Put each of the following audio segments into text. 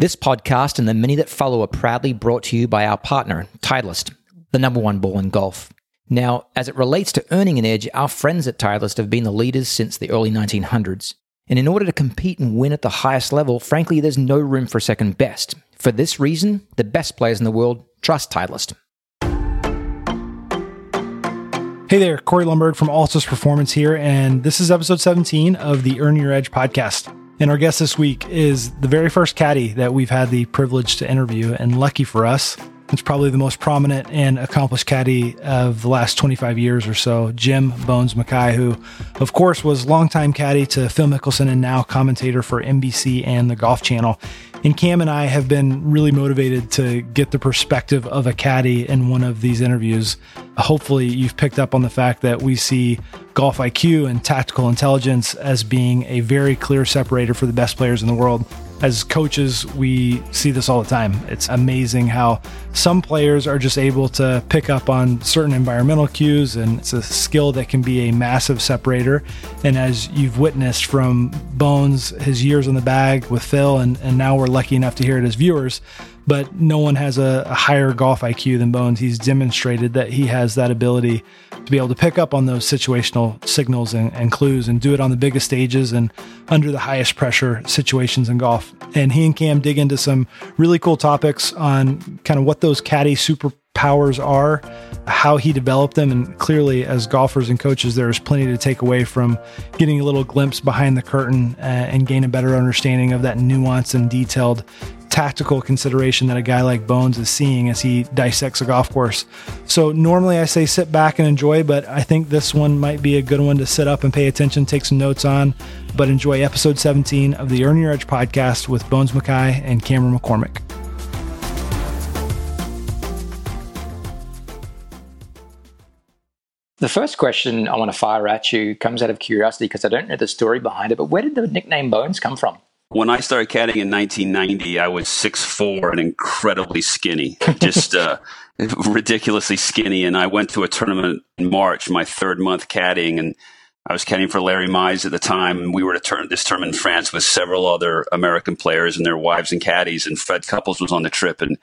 This podcast and the many that follow are proudly brought to you by our partner, Titleist, the number one ball in golf. Now, as it relates to earning an edge, our friends at Titleist have been the leaders since the early 1900s. And in order to compete and win at the highest level, frankly, there's no room for second best. For this reason, the best players in the world trust Titleist. Hey there, Corey Lundberg from Altus Performance here, and this is episode 17 of the Earn Your Edge podcast. And our guest this week is the very first caddy that we've had the privilege to interview. And lucky for us, it's probably the most prominent and accomplished caddy of the last 25 years or so, Jim Bones Mackay, who, of course, was longtime caddy to Phil Mickelson and now commentator for NBC and the Golf Channel. And Cam and I have been really motivated to get the perspective of a caddy in one of these interviews. Hopefully, you've picked up on the fact that we see golf IQ and tactical intelligence as being a very clear separator for the best players in the world. As coaches, we see this all the time. It's amazing how some players are just able to pick up on certain environmental cues, and it's a skill that can be a massive separator. And as you've witnessed from Bones, his years in the bag with Phil, and, and now we're lucky enough to hear it as viewers, but no one has a, a, higher golf IQ than Bones. He's demonstrated that he has that ability to be able to pick up on those situational signals and, and, clues and do it on the biggest stages and under the highest pressure situations in golf. And he and Cam dig into some really cool topics on kind of what those caddy superpowers are, how he developed them. And clearly, as golfers and coaches, there's plenty to take away from getting a little glimpse behind the curtain uh, and gain a better understanding of that nuanced and detailed tactical consideration that a guy like Bones is seeing as he dissects a golf course. So normally I say sit back and enjoy, but I think this one might be a good one to sit up and pay attention, take some notes on, but enjoy episode 17 of the Earn Your Edge podcast with Bones Mackay and Cameron McCormick. The first question I want to fire at you comes out of curiosity because I don't know the story behind it, but where did the nickname Bones come from? When I started caddying in 1990, I was 6'4 and incredibly skinny, just uh, ridiculously skinny. And I went to a tournament in March, my third month caddying, and I was caddying for Larry Mize at the time. We were at turn- this tournament in France with several other American players and their wives and caddies. And Fred Couples was on the trip. And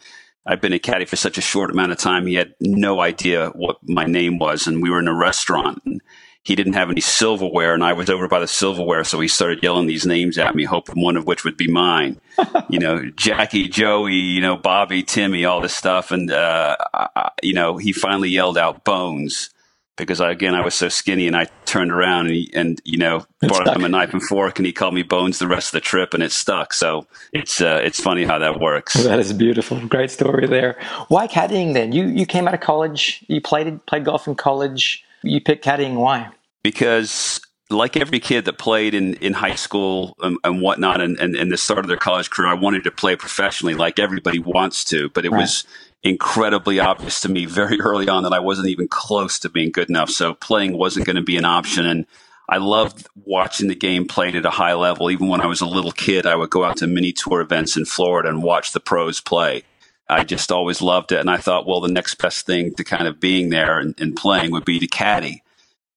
I've been a caddy for such a short amount of time. He had no idea what my name was. And we were in a restaurant. And he didn't have any silverware and I was over by the silverware. So he started yelling these names at me, hoping one of which would be mine. you know, Jackie, Joey, you know, Bobby, Timmy, all this stuff. And, uh, I, you know, he finally yelled out bones because I, again, I was so skinny and I turned around and, he, and you know, brought him a knife and fork and he called me bones the rest of the trip and it stuck. So it's, uh, it's funny how that works. That is beautiful. Great story there. Why caddying then? You, you came out of college, you played, played golf in college you picked caddying. Why? Because like every kid that played in, in high school and, and whatnot and, and, and, the start of their college career, I wanted to play professionally like everybody wants to, but it right. was incredibly obvious to me very early on that I wasn't even close to being good enough. So playing wasn't going to be an option. And I loved watching the game played at a high level. Even when I was a little kid, I would go out to mini tour events in Florida and watch the pros play. I just always loved it. And I thought, well, the next best thing to kind of being there and, and playing would be to caddy.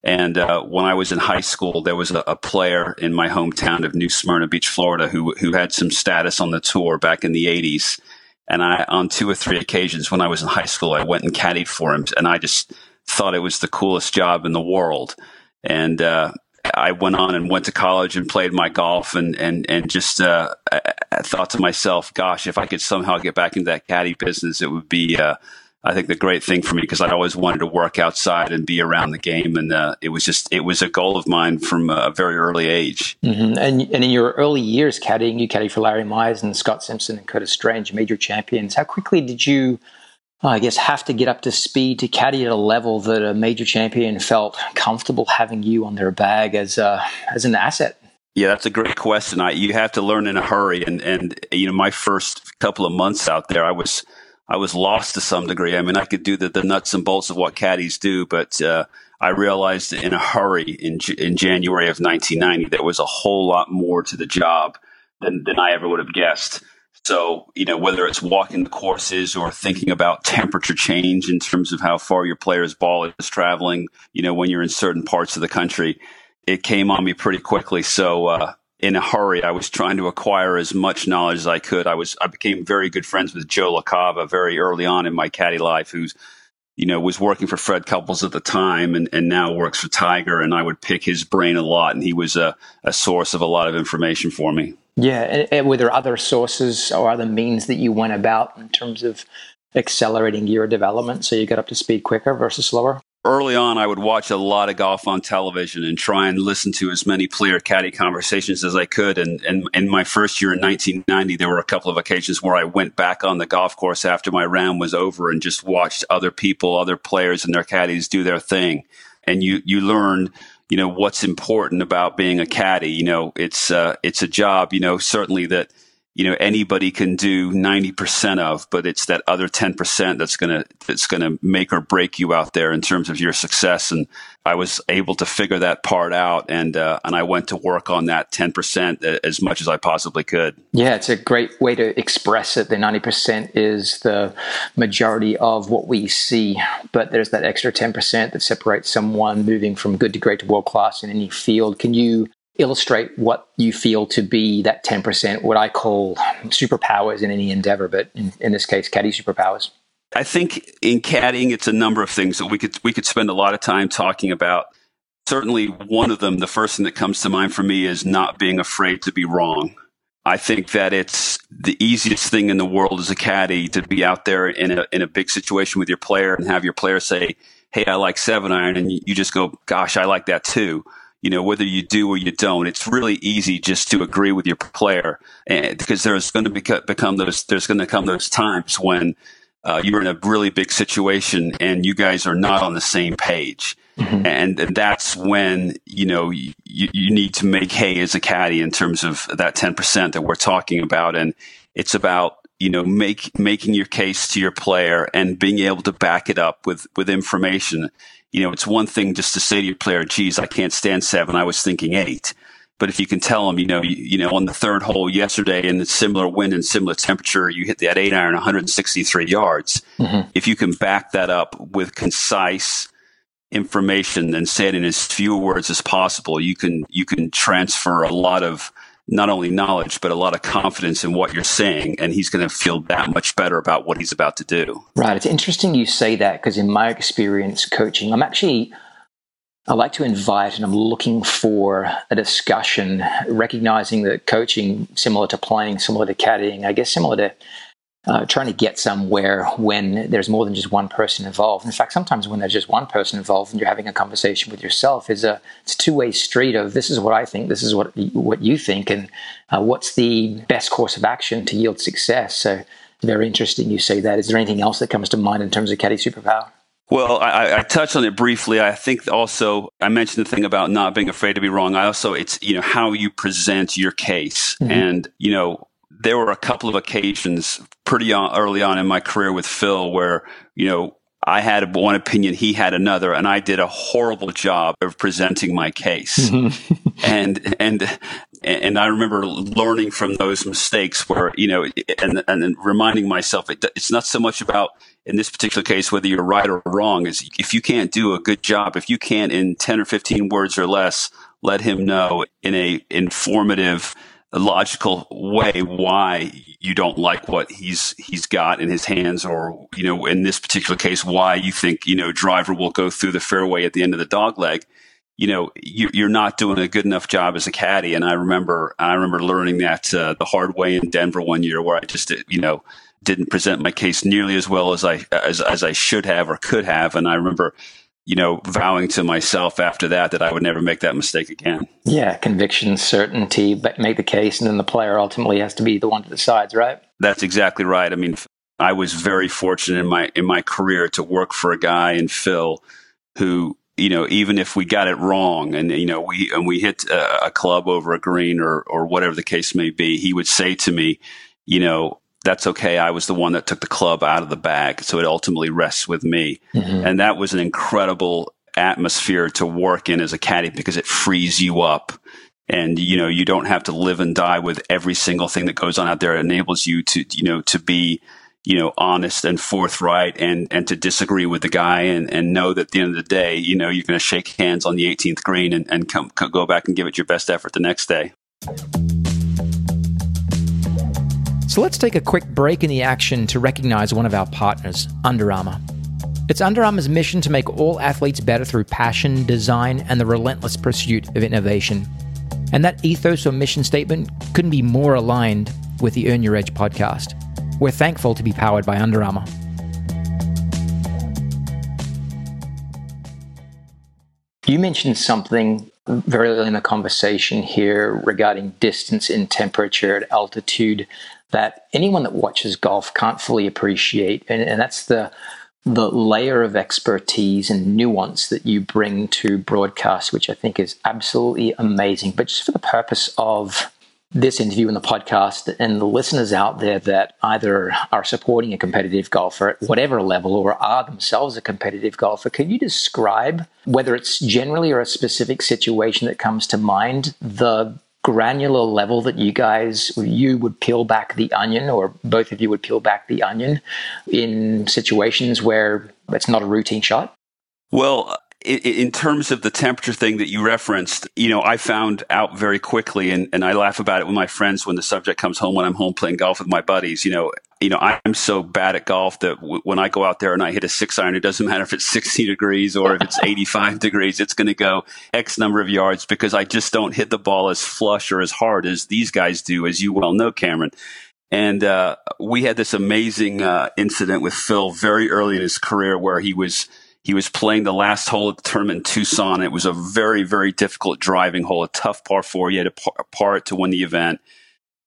And uh, when I was in high school, there was a, a, player in my hometown of New Smyrna Beach, Florida, who who had some status on the tour back in the '80s. And I, on two or three occasions when I was in high school, I went and caddied for him, and I just thought it was the coolest job in the world. And uh, I went on and went to college and played my golf and and and just uh, I thought to myself, gosh, if I could somehow get back into that caddy business, it would be. Uh, I think the great thing for me because I always wanted to work outside and be around the game, and uh, it was just it was a goal of mine from a very early age. Mm-hmm. And and in your early years caddying, you caddied for Larry Mize and Scott Simpson and Curtis Strange, major champions. How quickly did you I guess, have to get up to speed to caddy at a level that a major champion felt comfortable having you on their bag as a, as an asset? Yeah, that's a great question. I, you have to learn in a hurry, and and you know, my first couple of months out there, I was I was lost to some degree. I mean, I could do the, the nuts and bolts of what caddies do, but uh, I realized in a hurry in in January of 1990 there was a whole lot more to the job than than I ever would have guessed. So, you know, whether it's walking the courses or thinking about temperature change in terms of how far your player's ball is traveling, you know, when you're in certain parts of the country, it came on me pretty quickly. So, uh, in a hurry. I was trying to acquire as much knowledge as I could. I was I became very good friends with Joe LaCava very early on in my caddy life, who's you know was working for Fred Couples at the time and, and now works for Tiger. And I would pick his brain a lot, and he was a, a source of a lot of information for me. Yeah, and, and were there other sources or other means that you went about in terms of accelerating your development so you got up to speed quicker versus slower? Early on, I would watch a lot of golf on television and try and listen to as many player caddy conversations as I could. And, and in my first year in 1990, there were a couple of occasions where I went back on the golf course after my round was over and just watched other people, other players and their caddies do their thing. And you, you learn, you know, what's important about being a caddy. You know, it's, uh, it's a job, you know, certainly that, you know anybody can do 90% of but it's that other 10% that's going to that's going to make or break you out there in terms of your success and I was able to figure that part out and uh, and I went to work on that 10% as much as I possibly could. Yeah, it's a great way to express it. The 90% is the majority of what we see, but there's that extra 10% that separates someone moving from good to great to world class in any field. Can you illustrate what you feel to be that 10%, what I call superpowers in any endeavor, but in, in this case, caddy superpowers? I think in caddying, it's a number of things that we could we could spend a lot of time talking about. Certainly, one of them, the first thing that comes to mind for me, is not being afraid to be wrong. I think that it's the easiest thing in the world as a caddy to be out there in a in a big situation with your player and have your player say, "Hey, I like seven iron," and you just go, "Gosh, I like that too." You know, whether you do or you don't, it's really easy just to agree with your player, and because there's going to become those, there's going to come those times when uh, you're in a really big situation and you guys are not on the same page. Mm-hmm. And, and, that's when, you know, you, you need to make hay as a caddy in terms of that 10% that we're talking about. And it's about, you know, make, making your case to your player and being able to back it up with, with information you know, it's one thing just to say to your player, geez, I can't stand seven. I was thinking eight. But if you can tell them, you know, you, you know, on the third hole yesterday in the similar wind and similar temperature, you hit that eight iron 163 yards. Mm-hmm. If you can back that up with concise information and say it in as few words as possible, you can, you can transfer a lot of not only knowledge, but a lot of confidence in what you're saying. And he's going to feel that much better about what he's about to do. Right. It's interesting you say that because in my experience coaching, I'm actually, I like to invite and I'm looking for a discussion, recognizing that coaching, similar to playing, similar to caddying, I guess similar to uh, trying to get somewhere when there's more than just one person involved. In fact, sometimes when there's just one person involved and you're having a conversation with yourself, is a it's a two way street of this is what I think, this is what what you think, and uh, what's the best course of action to yield success. So, very interesting you say that. Is there anything else that comes to mind in terms of caddy superpower? Well, I, I, touched on it briefly. I think also I mentioned the thing about not being afraid to be wrong. I also it's you know how you present your case, mm-hmm. and you know there were a couple of occasions pretty early on in my career with Phil where, you know, I had one opinion, he had another, and I did a horrible job of presenting my case. and and and I remember learning from those mistakes where you know, and and reminding myself it, it's not so much about in this particular case whether you're right or wrong. Is if you can't do a good job, if you can't in ten or fifteen words or less, let him know in a informative logical way why you don't like what he's he's got in his hands, or you know, in this particular case, why you think you know driver will go through the fairway at the end of the dog leg. You know, you, are not doing a good enough job as a caddy. And I remember, I remember learning that uh, the hard way in Denver one year, where I just, you know, didn't present my case nearly as well as I as, as I should have or could have. And I remember you know, vowing to myself after that that I would never make that mistake again. Yeah, conviction, certainty, but make the case, and then the player ultimately has to be the one that decides, right? That's exactly right. I mean, I was very fortunate in my in my career to work for a guy in Phil who, you know, even if we got it wrong and you know we and we hit a, a club over a green or or whatever the case may be, he would say to me, you know, that's okay. I was the one that took the club out of the bag. So it ultimately rests with me. Mm-hmm. And that was an incredible atmosphere to work in as a caddy because it frees you up. And, you know, you don't have to live and die with every single thing that goes on out there. It enables you to, you know, to be, you know, honest and forthright and, and to disagree with the guy and, and know that at the end of the day, you know, you're going to shake hands on the 18th green and, and come, go back and give it your best effort the next day. So let's take a quick break in the action to recognize one of our partners, Under Armour. It's Under Armour's mission to make all athletes better through passion, design, and the relentless pursuit of innovation. And that ethos or mission statement couldn't be more aligned with the Earn Your Edge podcast. We're thankful to be powered by Under Armour. You mentioned something very early in the conversation here regarding distance in temperature at altitude that anyone that watches golf can't fully appreciate, and, and that's the the layer of expertise and nuance that you bring to broadcast, which I think is absolutely amazing. But just for the purpose of this interview and the podcast and the listeners out there that either are supporting a competitive golfer at whatever level or are themselves a competitive golfer, can you describe whether it's generally or a specific situation that comes to mind the granular level that you guys you would peel back the onion or both of you would peel back the onion in situations where it's not a routine shot? Well, in terms of the temperature thing that you referenced, you know, I found out very quickly, and, and I laugh about it with my friends when the subject comes home when I'm home playing golf with my buddies. You know, you know, I'm so bad at golf that w- when I go out there and I hit a six iron, it doesn't matter if it's 60 degrees or if it's 85 degrees, it's going to go X number of yards because I just don't hit the ball as flush or as hard as these guys do, as you well know, Cameron. And uh, we had this amazing uh, incident with Phil very early in his career where he was he was playing the last hole of the tournament in Tucson. It was a very, very difficult driving hole, a tough par four. He had a par, a par to win the event,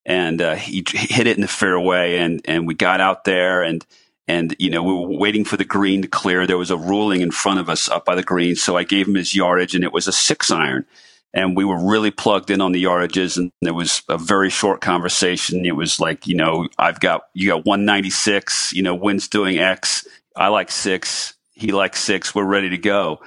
and uh, he hit it in the fairway. And and we got out there, and and you know we were waiting for the green to clear. There was a ruling in front of us up by the green, so I gave him his yardage, and it was a six iron. And we were really plugged in on the yardages, and there was a very short conversation. It was like, you know, I've got you got 196. You know, wind's doing X. I like six he likes six, we're ready to go.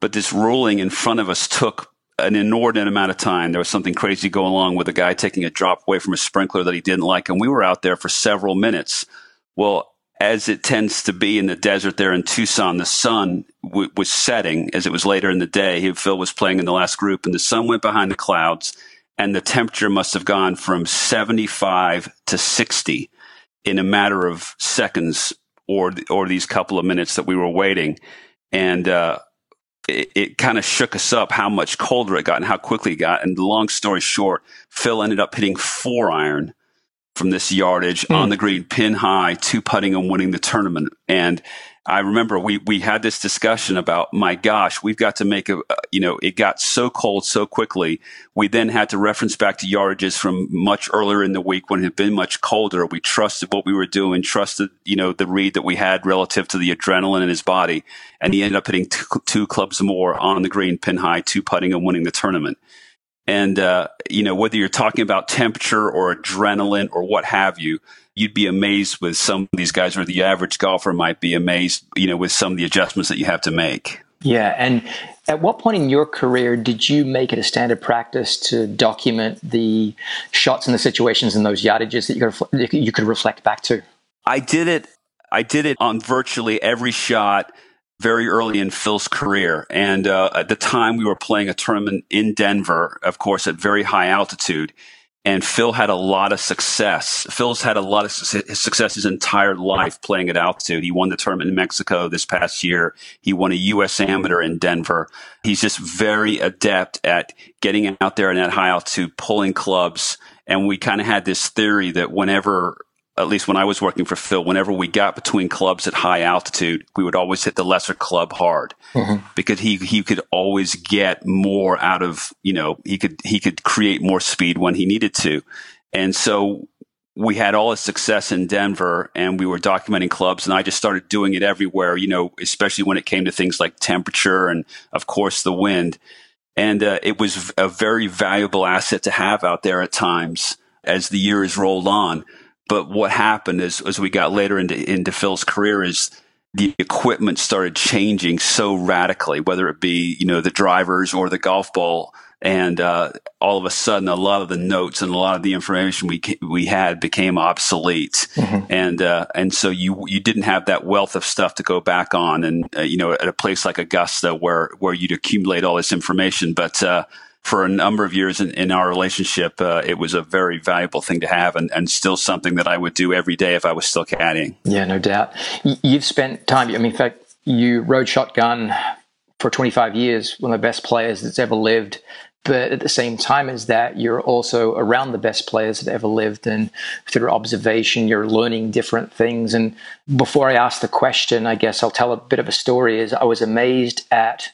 But this ruling in front of us took an inordinate amount of time. There was something crazy going along with a guy taking a drop away from a sprinkler that he didn't like, and we were out there for several minutes. Well, as it tends to be in the desert there in Tucson, the sun w- was setting as it was later in the day. Phil was playing in the last group, and the sun went behind the clouds, and the temperature must have gone from 75 to 60 in a matter of seconds or or these couple of minutes that we were waiting, and uh, it, it kind of shook us up how much colder it got and how quickly it got. And long story short, Phil ended up hitting four iron from this yardage mm. on the green, pin high, two putting and winning the tournament. And I remember we we had this discussion about my gosh, we've got to make a uh, you know it got so cold so quickly. We then had to reference back to yardages from much earlier in the week when it had been much colder. We trusted what we were doing, trusted you know the read that we had relative to the adrenaline in his body, and he ended up hitting two, two clubs more on the green, pin high, two putting and winning the tournament. And uh, you know whether you're talking about temperature or adrenaline or what have you you'd be amazed with some of these guys, or the average golfer might be amazed, you know, with some of the adjustments that you have to make. Yeah, and at what point in your career did you make it a standard practice to document the shots and the situations and those yardages that you could you could reflect back to? I did it. I did it on virtually every shot very early in Phil's career. And uh, at the time, we were playing a tournament in Denver, of course, at very high altitude and Phil had a lot of success. Phil's had a lot of success his entire life playing at altitude. He won the tournament in Mexico this past year. He won a U.S. amateur in Denver. He's just very adept at getting out there in that high altitude, pulling clubs. And we kind of had this theory that whenever at least when I was working for Phil, whenever we got between clubs at high altitude, we would always hit the lesser club hard mm-hmm. because he he could always get more out of you know he could he could create more speed when he needed to, and so we had all the success in Denver and we were documenting clubs and I just started doing it everywhere, you know, especially when it came to things like temperature and of course the wind. And uh, it was a very valuable asset to have out there at times as the years rolled on. But what happened is, as we got later into, into Phil's career is the equipment started changing so radically, whether it be, you know, the drivers or the golf ball. And, uh, all of a sudden, a lot of the notes and a lot of the information we, we had became obsolete. Mm-hmm. And, uh, and so you, you didn't have that wealth of stuff to go back on. And, uh, you know, at a place like Augusta where, where you'd accumulate all this information. But, uh, for a number of years in, in our relationship, uh, it was a very valuable thing to have and, and still something that I would do every day if I was still caddying. Yeah, no doubt. You've spent time, I mean, in fact, you rode shotgun for 25 years, one of the best players that's ever lived. But at the same time as that, you're also around the best players that ever lived. And through observation, you're learning different things. And before I ask the question, I guess I'll tell a bit of a story is I was amazed at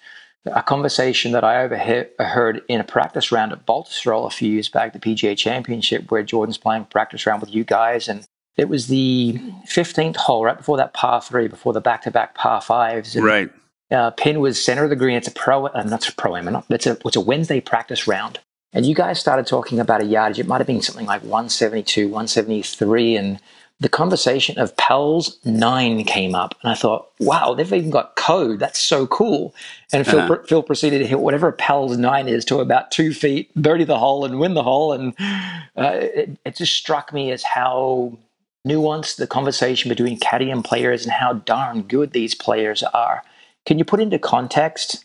a conversation that I overheard in a practice round at Baltusrol a few years back, the PGA Championship, where Jordan's playing practice round with you guys. And it was the 15th hole, right before that par three, before the back to back par fives. And right. Uh, Pin was center of the green. It's a pro, uh, not a pro am. It's a it's a Wednesday practice round, and you guys started talking about a yardage. It might have been something like 172, 173, and the conversation of PALS nine came up, and I thought, wow, they've even got code. That's so cool. And Phil, uh-huh. Phil proceeded to hit whatever PALS nine is to about two feet, birdie the hole, and win the hole. And uh, it, it just struck me as how nuanced the conversation between caddy and players and how darn good these players are. Can you put into context,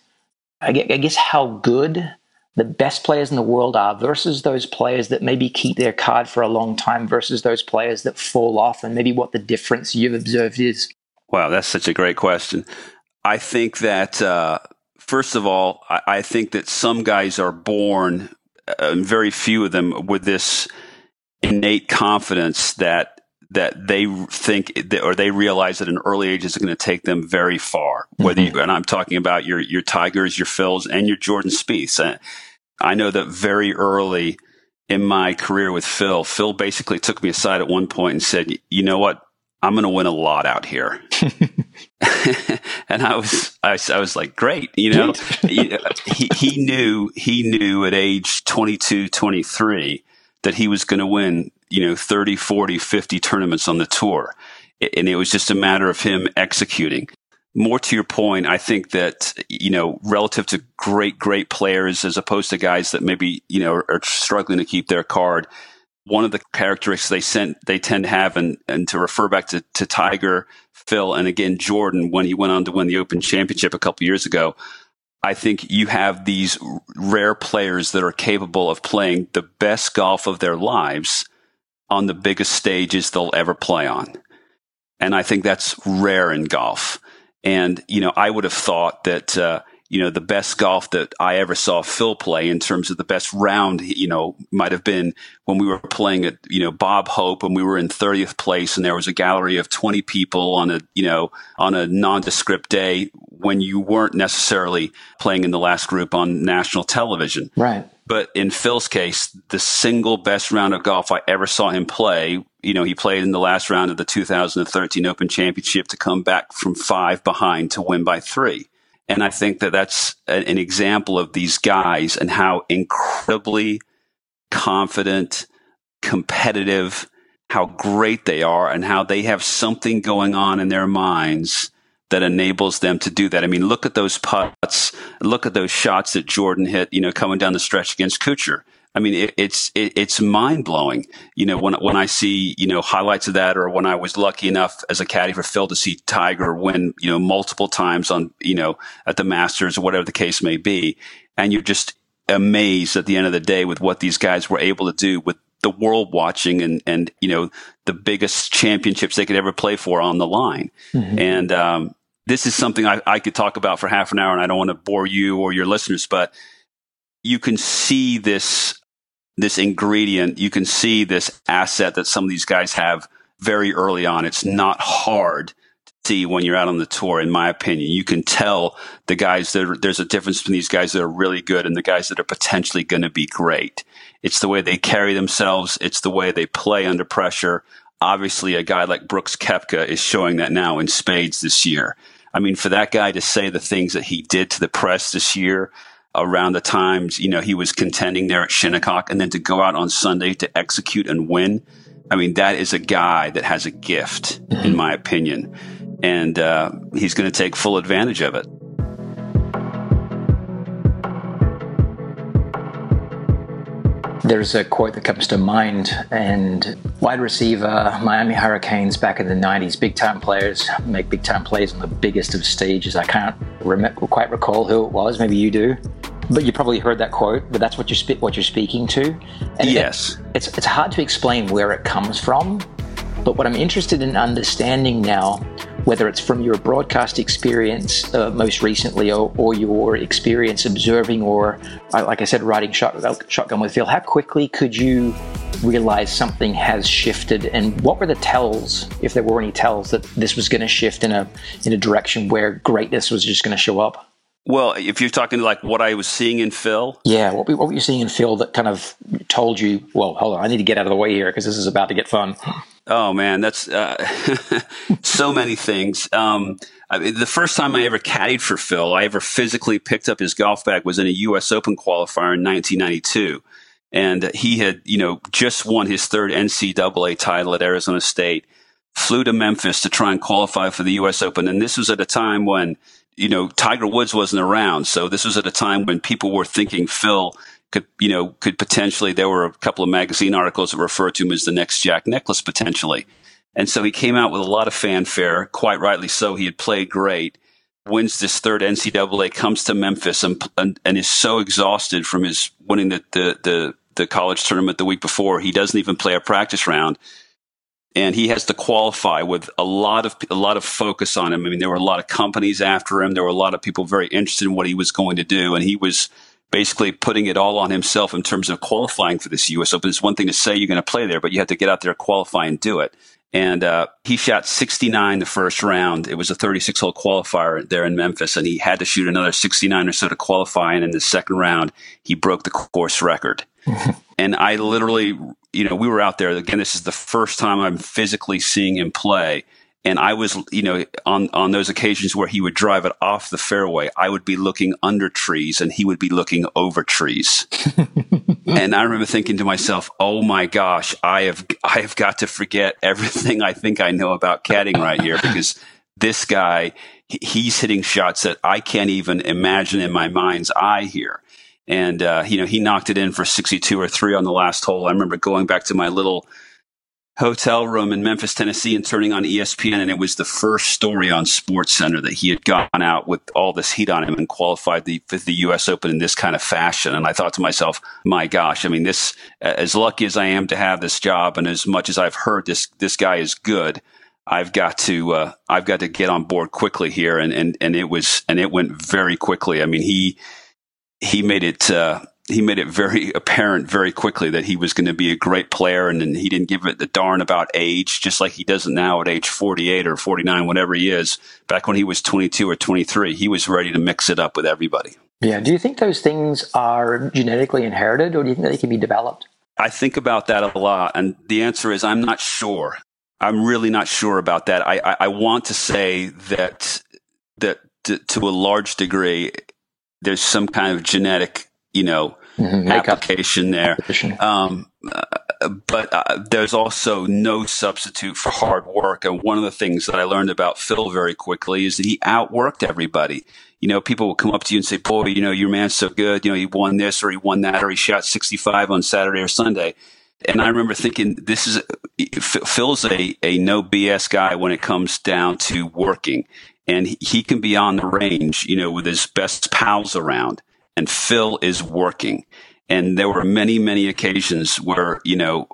I guess, how good the best players in the world are versus those players that maybe keep their card for a long time versus those players that fall off, and maybe what the difference you've observed is? Wow, that's such a great question. I think that, uh, first of all, I, I, think that some guys are born, uh, very few of them, with this innate confidence that that they think that, or they realize at an early age is going to take them very far. Whether mm-hmm. you, and I'm talking about your your Tigers, your Phils, and your Jordan Spieths. I know that very early in my career with Phil, Phil basically took me aside at one point and said, "You know what? I'm going to win a lot out here." and I was, I, I, was like, great, you know, he, he knew, he knew at age 22, 23 that he was going to win you know 30 40 50 tournaments on the tour. And it was just a matter of him executing. More to your point i think that you know relative to great great players as opposed to guys that maybe you know are, are struggling to keep their card one of the characteristics they sent they tend to have and, and to refer back to, to tiger phil and again jordan when he went on to win the open championship a couple years ago I think you have these rare players that are capable of playing the best golf of their lives on the biggest stages they'll ever play on. And I think that's rare in golf. And, you know, I would have thought that, uh, you know, the best golf that I ever saw Phil play in terms of the best round, you know, might have been when we were playing at, you know, Bob Hope and we were in 30th place and there was a gallery of 20 people on a, you know, on a nondescript day when you weren't necessarily playing in the last group on national television. Right. But in Phil's case, the single best round of golf I ever saw him play, you know, he played in the last round of the 2013 Open Championship to come back from five behind to win by three. And I think that that's an example of these guys and how incredibly confident, competitive, how great they are and how they have something going on in their minds that enables them to do that. I mean, look at those putts, look at those shots that Jordan hit, you know, coming down the stretch against Kuchar. I mean, it, it's it, it's mind blowing. You know, when when I see you know highlights of that, or when I was lucky enough as a caddy for Phil to see Tiger win, you know, multiple times on you know at the Masters or whatever the case may be, and you're just amazed at the end of the day with what these guys were able to do with the world watching and and you know the biggest championships they could ever play for on the line, mm-hmm. and um, this is something I, I could talk about for half an hour and I don't want to bore you or your listeners, but you can see this, this ingredient. You can see this asset that some of these guys have very early on. It's not hard to see when you're out on the tour, in my opinion. You can tell the guys that are, there's a difference between these guys that are really good and the guys that are potentially going to be great. It's the way they carry themselves. It's the way they play under pressure. Obviously, a guy like Brooks Koepka is showing that now in spades this year. I mean, for that guy to say the things that he did to the press this year around the times, you know, he was contending there at Shinnecock and then to go out on Sunday to execute and win. I mean, that is a guy that has a gift, in mm-hmm. my opinion. And uh, he's going to take full advantage of it. There's a quote that comes to mind, and wide receiver, Miami Hurricanes back in the 90s, big time players make big time plays on the biggest of stages. I can't rem- quite recall who it was. Maybe you do. but you probably heard that quote. But that's what you're spe- what you're speaking to. And yes, it, it's it's hard to explain where it comes from. But what I'm interested in understanding now, whether it's from your broadcast experience uh, most recently or, or, your experience observing or, uh, like I said, riding shotgun, shotgun with Phil, how quickly could you realize something has shifted? And what were the tells, if there were any tells, that this was going to shift in a, in a direction where greatness was just going to show up? Well, if you're talking like what I was seeing in Phil, yeah, what, what were you seeing in Phil that kind of told you, well, hold on, I need to get out of the way here because this is about to get fun. Oh man, that's uh, so many things. Um, I mean, the first time I ever caddied for Phil, I ever physically picked up his golf bag was in a U.S. Open qualifier in 1992, and he had, you know, just won his third NCAA title at Arizona State. Flew to Memphis to try and qualify for the U.S. Open, and this was at a time when, you know, Tiger Woods wasn't around. So this was at a time when people were thinking Phil could, you know, could potentially, there were a couple of magazine articles that referred to him as the next Jack Nicklaus potentially. And so he came out with a lot of fanfare, quite rightly so. He had played great, wins this third NCAA, comes to Memphis and, and, and is so exhausted from his winning the, the, the, the college tournament the week before. He doesn't even play a practice round and he has to qualify with a lot of a lot of focus on him. I mean, there were a lot of companies after him. There were a lot of people very interested in what he was going to do, and he was basically putting it all on himself in terms of qualifying for this U.S. Open. It's one thing to say you're going to play there, but you have to get out there, qualify, and do it. And uh, he shot 69 the first round. It was a 36 hole qualifier there in Memphis, and he had to shoot another 69 or so to qualify. And in the second round, he broke the course record. and I literally, you know, we were out there again. This is the first time I'm physically seeing him play. And I was, you know, on, on those occasions where he would drive it off the fairway, I would be looking under trees and he would be looking over trees. and I remember thinking to myself, "Oh my gosh, I have I have got to forget everything I think I know about caddying right here because this guy he's hitting shots that I can't even imagine in my mind's eye here." And uh, you know, he knocked it in for 62 or 3 on the last hole. I remember going back to my little hotel room in Memphis, Tennessee, and turning on ESPN, and it was the first story on Sports Center that he had gone out with all this heat on him and qualified the the U.S. Open in this kind of fashion. And I thought to myself, my gosh, I mean, this as lucky as I am to have this job, and as much as I've heard this this guy is good. I've got to uh, I've got to get on board quickly here, and, and and it was and it went very quickly. I mean he he made it uh, he made it very apparent very quickly that he was going to be a great player and, and he didn't give it the darn about age, just like he doesn't now at age 48 or 49, whatever he is. Back when he was 22 or 23, he was ready to mix it up with everybody. Yeah. Do you think those things are genetically inherited or do you think they can be developed? I think about that a lot. And the answer is I'm not sure. I'm really not sure about that. I, I, I want to say that, that to, to a large degree, there's some kind of genetic you know, mm-hmm. application there. Um, uh, but uh, there's also no substitute for hard work. And one of the things that I learned about Phil very quickly is that he outworked everybody. You know, people will come up to you and say, boy, you know, your man's so good. You know, he won this or he won that or he shot 65 on Saturday or Sunday. And I remember thinking, this is, Phil's a, a no BS guy when it comes down to working. And he can be on the range, you know, with his best pals around and Phil is working. And there were many, many occasions where, you know,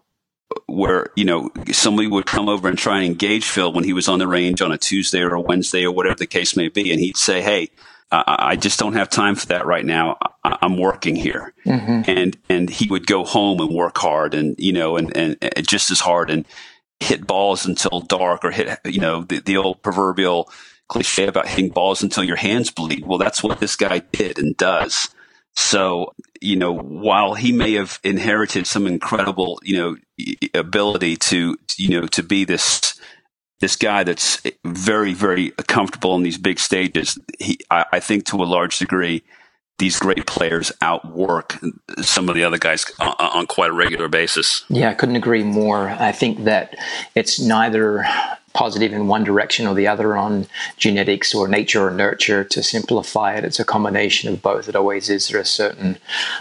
where, you know, somebody would come over and try and engage Phil when he was on the range on a Tuesday or a Wednesday or whatever the case may be. And he'd say, Hey, I, I just don't have time for that right now. I, am working here. Mm-hmm. And, and he would go home and work hard and, you know, and, and, and just as hard and hit balls until dark or hit, you know, the, the old proverbial, cliche about hitting balls until your hands bleed. Well, that's what this guy did and does. So, you know, while he may have inherited some incredible, you know, ability to, you know, to be this, this guy that's very, very comfortable in these big stages, he, I, I think to a large degree, these great players outwork some of the other guys on, on, quite a regular basis. Yeah, I couldn't agree more. I think that it's neither positive in one direction or the other on genetics or nature or nurture. To simplify it, it's a combination of both. It always is. There are certain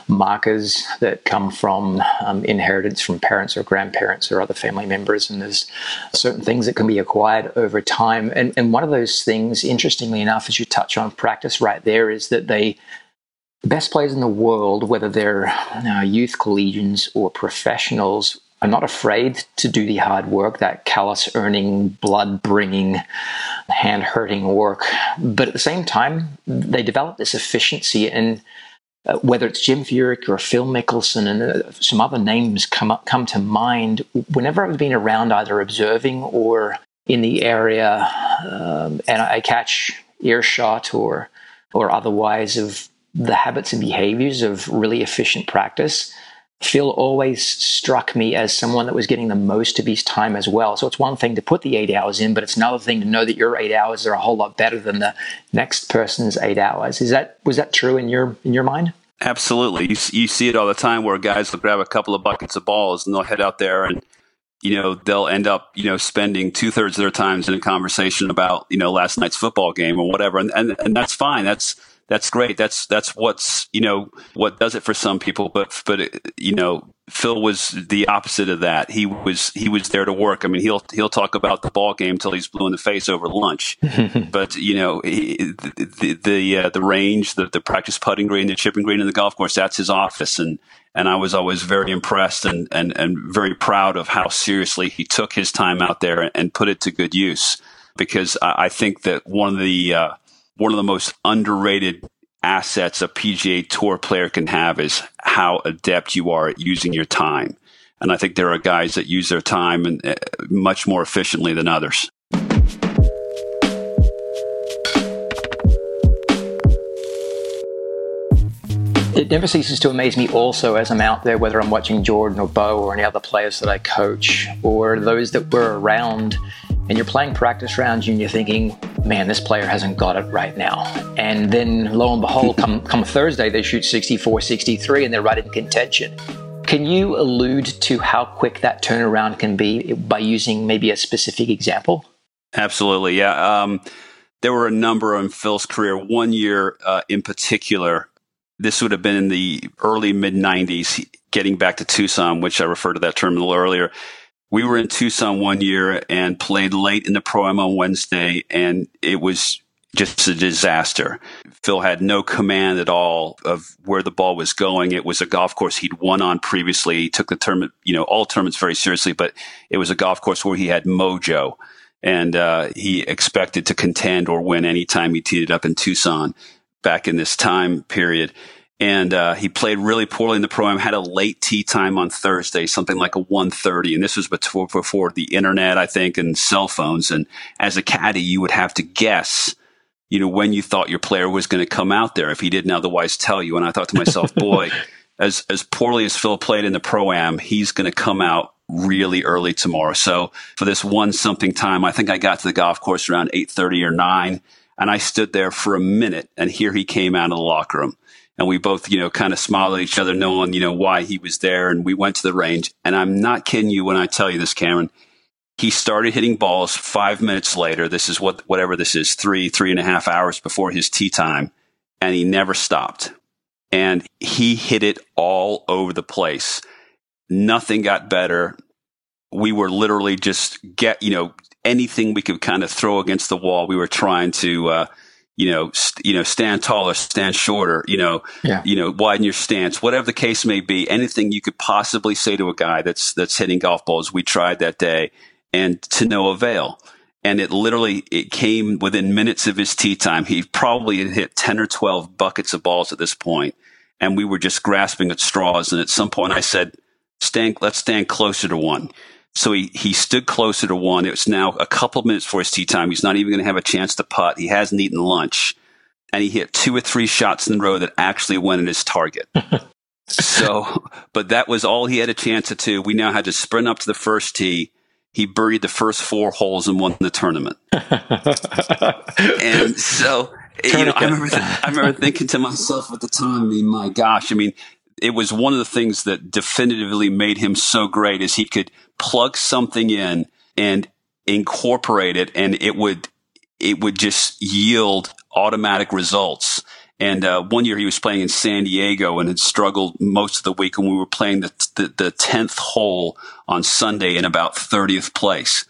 markers that come from um, inheritance from parents or grandparents or other family members, and there's certain things that can be acquired over time. And, and one of those things, interestingly enough, as you touch on practice right there, is that they the best players in the world, whether they're uh, youth collegians or professionals, are not afraid to do the hard work, that callous earning, blood bringing, hand hurting work. But at the same time, they develop this efficiency and uh, whether it's Jim Furyk or Phil Mickelson and uh, some other names come up, come to mind. Whenever I've been around, either observing or in the area, um, and I catch earshot or or otherwise of the habits and behaviors of really efficient practice, Phil always struck me as someone that was getting the most of his time as well. So it's one thing to put the eight hours in, but it's another thing to know that your eight hours are a whole lot better than the next person's eight hours. Is that was that true in your in your mind? Absolutely. You you see it all the time where guys will grab a couple of buckets of balls and they'll head out there and you know they'll end up you know spending two thirds of their times in a conversation about you know last night's football game or whatever and and, and that's fine. That's that's great. That's that's what's you know what does it for some people. But but you know Phil was the opposite of that. He was he was there to work. I mean he'll he'll talk about the ball game till he's blue in the face over lunch. but you know he, the the uh, the range, the the practice putting green, the chipping green, and the golf course. That's his office and. And I was always very impressed and, and, and very proud of how seriously he took his time out there and, and put it to good use. Because I, I think that one of the uh, one of the most underrated assets a PGA Tour player can have is how adept you are at using your time. And I think there are guys that use their time and, uh, much more efficiently than others. It never ceases to amaze me also as I'm out there, whether I'm watching Jordan or Bo or any other players that I coach or those that were around and you're playing practice rounds and you're thinking, man, this player hasn't got it right now. And then lo and behold, come, come Thursday, they shoot 64, 63, and they're right in contention. Can you allude to how quick that turnaround can be by using maybe a specific example? Absolutely, yeah. Um, there were a number in Phil's career. One year uh, in particular, this would have been in the early mid 90s, getting back to Tucson, which I referred to that term a little earlier we were in Tucson one year and played late in the pro am on Wednesday, and it was just a disaster. Phil had no command at all of where the ball was going. It was a golf course he'd won on previously. He took the tournament, you know, all tournaments very seriously, but it was a golf course where he had mojo and uh, he expected to contend or win anytime he teed it up in Tucson back in this time period and uh, he played really poorly in the program. Had a late tee time on Thursday, something like a 1.30, and this was before, before the internet, I think, and cell phones. And as a caddy, you would have to guess, you know, when you thought your player was going to come out there if he didn't otherwise tell you. And I thought to myself, boy, as as poorly as Phil played in the pro am, he's going to come out really early tomorrow. So for this one something time, I think I got to the golf course around 8:30 or 9, and I stood there for a minute, and here he came out of the locker room and we both, you know, kind of smiled at each other, knowing, you know, why he was there. And we went to the range. And I'm not kidding you when I tell you this, Cameron. He started hitting balls five minutes later. This is what, whatever this is, three, three and a half hours before his tee time. And he never stopped. And he hit it all over the place. Nothing got better. We were literally just get, you know, anything we could kind of throw against the wall. We were trying to, uh, you know, st- you know, stand taller, stand shorter, you know, yeah. you know, widen your stance, whatever the case may be, anything you could possibly say to a guy that's, that's hitting golf balls. We tried that day and to no avail. And it literally, it came within minutes of his tee time. He probably had hit 10 or 12 buckets of balls at this point, And we were just grasping at straws. And at some point I said, stand, let's stand closer to one. So he, he stood closer to one. It's now a couple minutes for his tee time. He's not even going to have a chance to putt. He hasn't eaten lunch. And he hit two or three shots in a row that actually went at his target. so, but that was all he had a chance to do. We now had to sprint up to the first tee. He buried the first four holes and won the tournament. and so, you know, I remember, th- I remember thinking to myself at the time, I mean, my gosh, I mean, it was one of the things that definitively made him so great is he could plug something in and incorporate it and it would it would just yield automatic results and uh, one year he was playing in San Diego and had struggled most of the week. And we were playing the, the, the 10th hole on Sunday in about 30th place.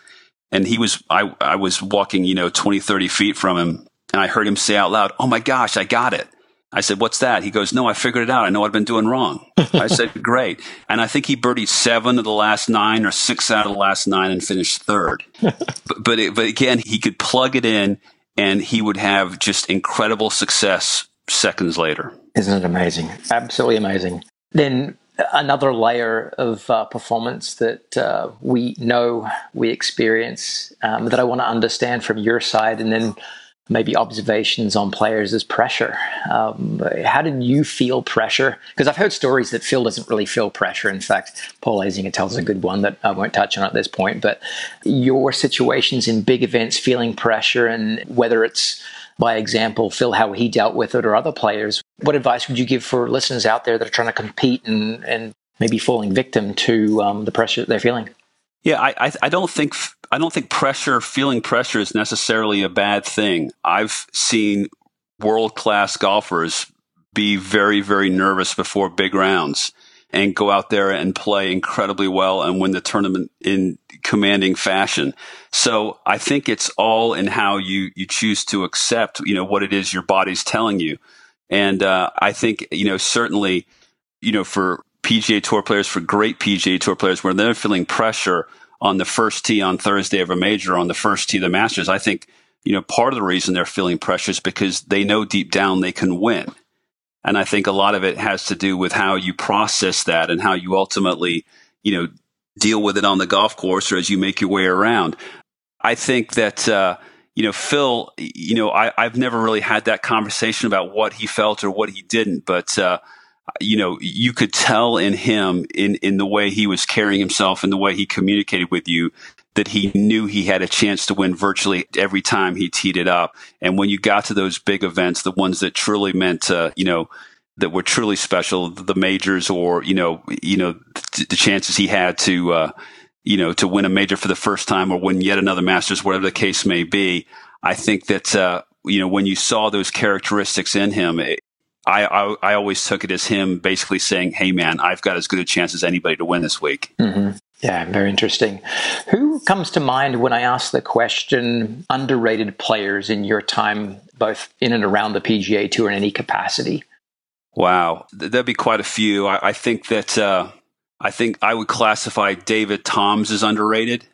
And he was, I, I was walking, you know, 20, 30 feet from him and I heard him say out loud, Oh my gosh, I got it. I said, What's that? He goes, No, I figured it out. I know what I've been doing wrong. I said, Great. And I think he birdied seven of the last nine or six out of the last nine and finished third. but but, it, but again, he could plug it in and he would have just incredible success seconds later. Isn't it amazing? Absolutely amazing. Then another layer of uh, performance that uh, we know we experience um, that I want to understand from your side, and then maybe observations on players is pressure. Um, how did you feel pressure? Because I've heard stories that Phil doesn't really feel pressure. In fact, Paul Azinger tells a good one that I won't touch on at this point. But your situations in big events, feeling pressure, and whether it's by example, Phil, how he dealt with it, or other players. What advice would you give for listeners out there that are trying to compete and, and maybe falling victim to um, the pressure that they're feeling? Yeah, I, I, I don't think I don't think pressure, feeling pressure, is necessarily a bad thing. I've seen world class golfers be very very nervous before big rounds and go out there and play incredibly well and win the tournament in commanding fashion. So I think it's all in how you, you choose to accept, you know, what it is your body's telling you. And, uh, I think, you know, certainly, you know, for PGA Tour players, for great PGA Tour players, where they're feeling pressure on the first tee on Thursday of a major, on the first tee of the Masters, I think, you know, part of the reason they're feeling pressure is because they know deep down they can win. And I think a lot of it has to do with how you process that and how you ultimately, you know, deal with it on the golf course or as you make your way around. I think that, uh, you know, Phil, you know, I, have never really had that conversation about what he felt or what he didn't, but, uh, you know, you could tell in him, in, in the way he was carrying himself and the way he communicated with you, that he knew he had a chance to win virtually every time he teed it up. And when you got to those big events, the ones that truly meant, uh, you know, that were truly special, the majors or, you know, you know, the chances he had to, uh, you know, to win a major for the first time or win yet another Masters, whatever the case may be. I think that, uh, you know, when you saw those characteristics in him, I, I, I always took it as him basically saying, "Hey, man, I've got as good a chance as anybody to win this week." Mm-hmm. Yeah, very interesting. Who comes to mind when I ask the question underrated players in your time, both in and around the PGA Tour in any capacity? Wow, there'd be quite a few. I, I think that uh, I think I would classify David Toms as underrated.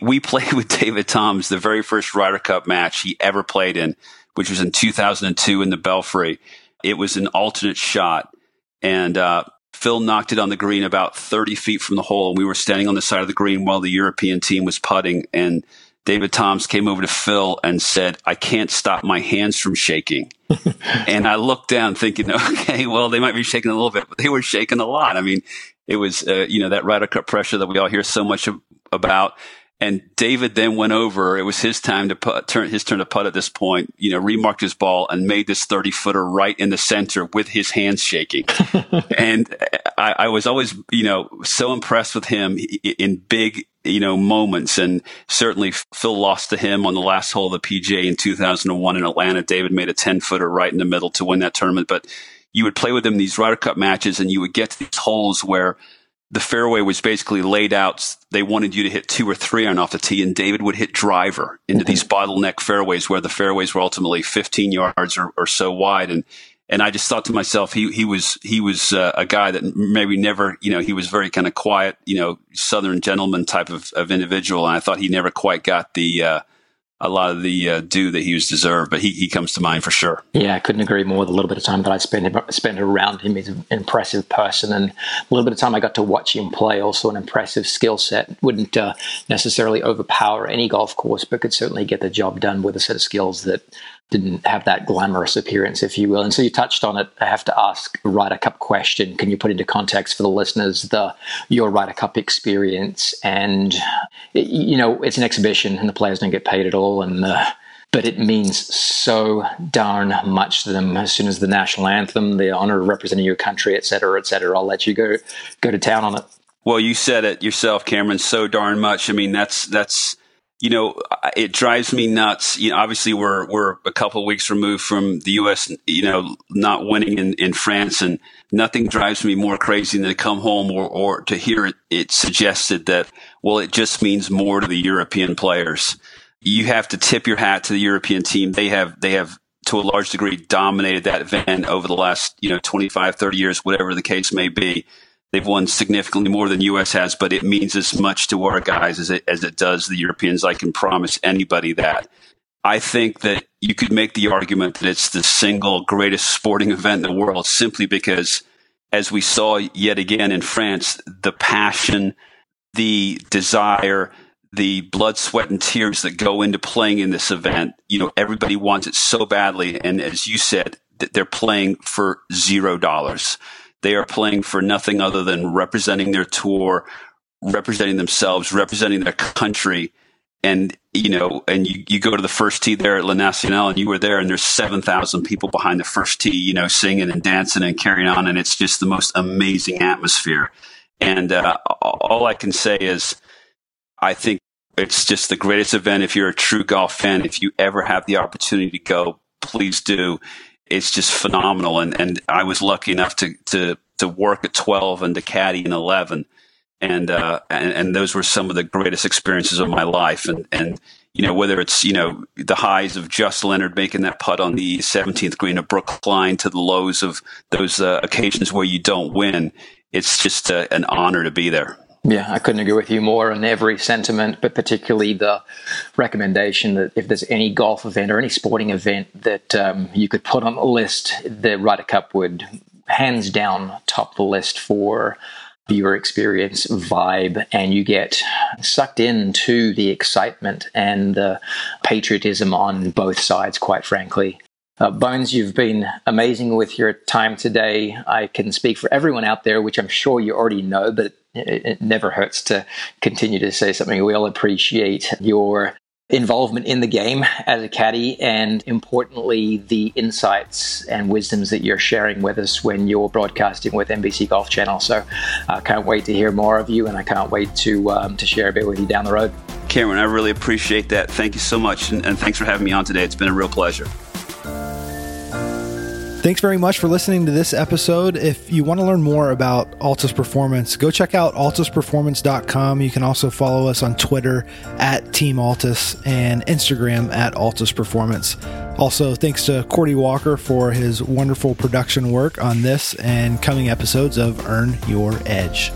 We played with David Toms the very first Ryder Cup match he ever played in, which was in 2002 in the Belfry. It was an alternate shot, and uh, Phil knocked it on the green about 30 feet from the hole, and we were standing on the side of the green while the European team was putting. And David Toms came over to Phil and said, I can't stop my hands from shaking. and I looked down thinking, okay, well, they might be shaking a little bit, but they were shaking a lot. I mean, it was, uh, you know, that Ryder Cup pressure that we all hear so much about. And David then went over. It was his time to put, turn his turn to putt at this point. You know, remarked his ball and made this thirty footer right in the center with his hands shaking. and I, I, was always, you know, so impressed with him in big, you know, moments. And certainly Phil lost to him on the last hole of the PGA in 2001 in Atlanta. David made a ten footer right in the middle to win that tournament. But you would play with him these Ryder Cup matches, and you would get to these holes where the fairway was basically laid out. They wanted you to hit two or three iron off the tee, and David would hit driver into these bottleneck fairways where the fairways were ultimately 15 yards or, or so wide. And and I just thought to myself, he he was he was uh, a guy that maybe never, you know, he was very kind of quiet, you know, Southern gentleman type of, of individual, and I thought he never quite got the uh, a lot of the uh, due that he was deserved, but he, he comes to mind for sure. Yeah, I couldn't agree more. The little bit of time that I spent spent around him, he's an impressive person, and a little bit of time I got to watch him play, also an impressive skill set. Wouldn't uh, necessarily overpower any golf course, but could certainly get the job done with a set of skills that didn't have that glamorous appearance, if you will. And so you touched on it. I have to ask a Ryder Cup question. Can you put into context for the listeners the your Ryder Cup experience? And you know, it's an exhibition, and the players don't get paid at all, and uh, but it means so darn much to them. As soon as the national anthem, the honor of representing your country, et cetera, et cetera, I'll let you go go to town on it. Well, you said it yourself, Cameron. So darn much. I mean, that's that's you know, it drives me nuts. You know, obviously we're we're a couple of weeks removed from the U.S. You know, not winning in, in France, and nothing drives me more crazy than to come home or, or to hear it, it suggested that well, it just means more to the European players. You have to tip your hat to the European team. They have they have to a large degree dominated that event over the last, you know, 25, 30 years, whatever the case may be. They've won significantly more than U.S. has, but it means as much to our guys as it, as it does the Europeans. I can promise anybody that. I think that you could make the argument that it's the single greatest sporting event in the world simply because, as we saw yet again in France, the passion, the desire, the blood, sweat, and tears that go into playing in this event. You know, everybody wants it so badly. And as you said, they're playing for zero dollars. They are playing for nothing other than representing their tour, representing themselves, representing their country. And, you know, and you, you go to the first tee there at La Nacional and you were there and there's 7,000 people behind the first tee, you know, singing and dancing and carrying on. And it's just the most amazing atmosphere. And uh, all I can say is, I think it's just the greatest event. If you're a true golf fan, if you ever have the opportunity to go, please do. It's just phenomenal. And, and I was lucky enough to, to, to work at 12 and to caddy in 11. And, uh, and, and those were some of the greatest experiences of my life. And, and, you know, whether it's, you know, the highs of Justin Leonard making that putt on the 17th green of Brookline to the lows of those uh, occasions where you don't win, it's just uh, an honor to be there. Yeah, I couldn't agree with you more on every sentiment, but particularly the recommendation that if there's any golf event or any sporting event that um, you could put on the list, the Ryder Cup would hands down top the list for viewer experience vibe and you get sucked into the excitement and the patriotism on both sides quite frankly uh, Bones, you've been amazing with your time today. I can speak for everyone out there, which I'm sure you already know, but it, it never hurts to continue to say something. We all appreciate your involvement in the game as a caddy and importantly the insights and wisdoms that you're sharing with us when you're broadcasting with NBC Golf Channel. So I can't wait to hear more of you and I can't wait to um, to share a bit with you down the road. Cameron, I really appreciate that. Thank you so much and, and thanks for having me on today. It's been a real pleasure. Thanks very much for listening to this episode. If you want to learn more about Altus Performance, go check out altusperformance.com. You can also follow us on Twitter at Team Altus and Instagram at Altus Performance. Also, thanks to Cordy Walker for his wonderful production work on this and coming episodes of Earn Your Edge.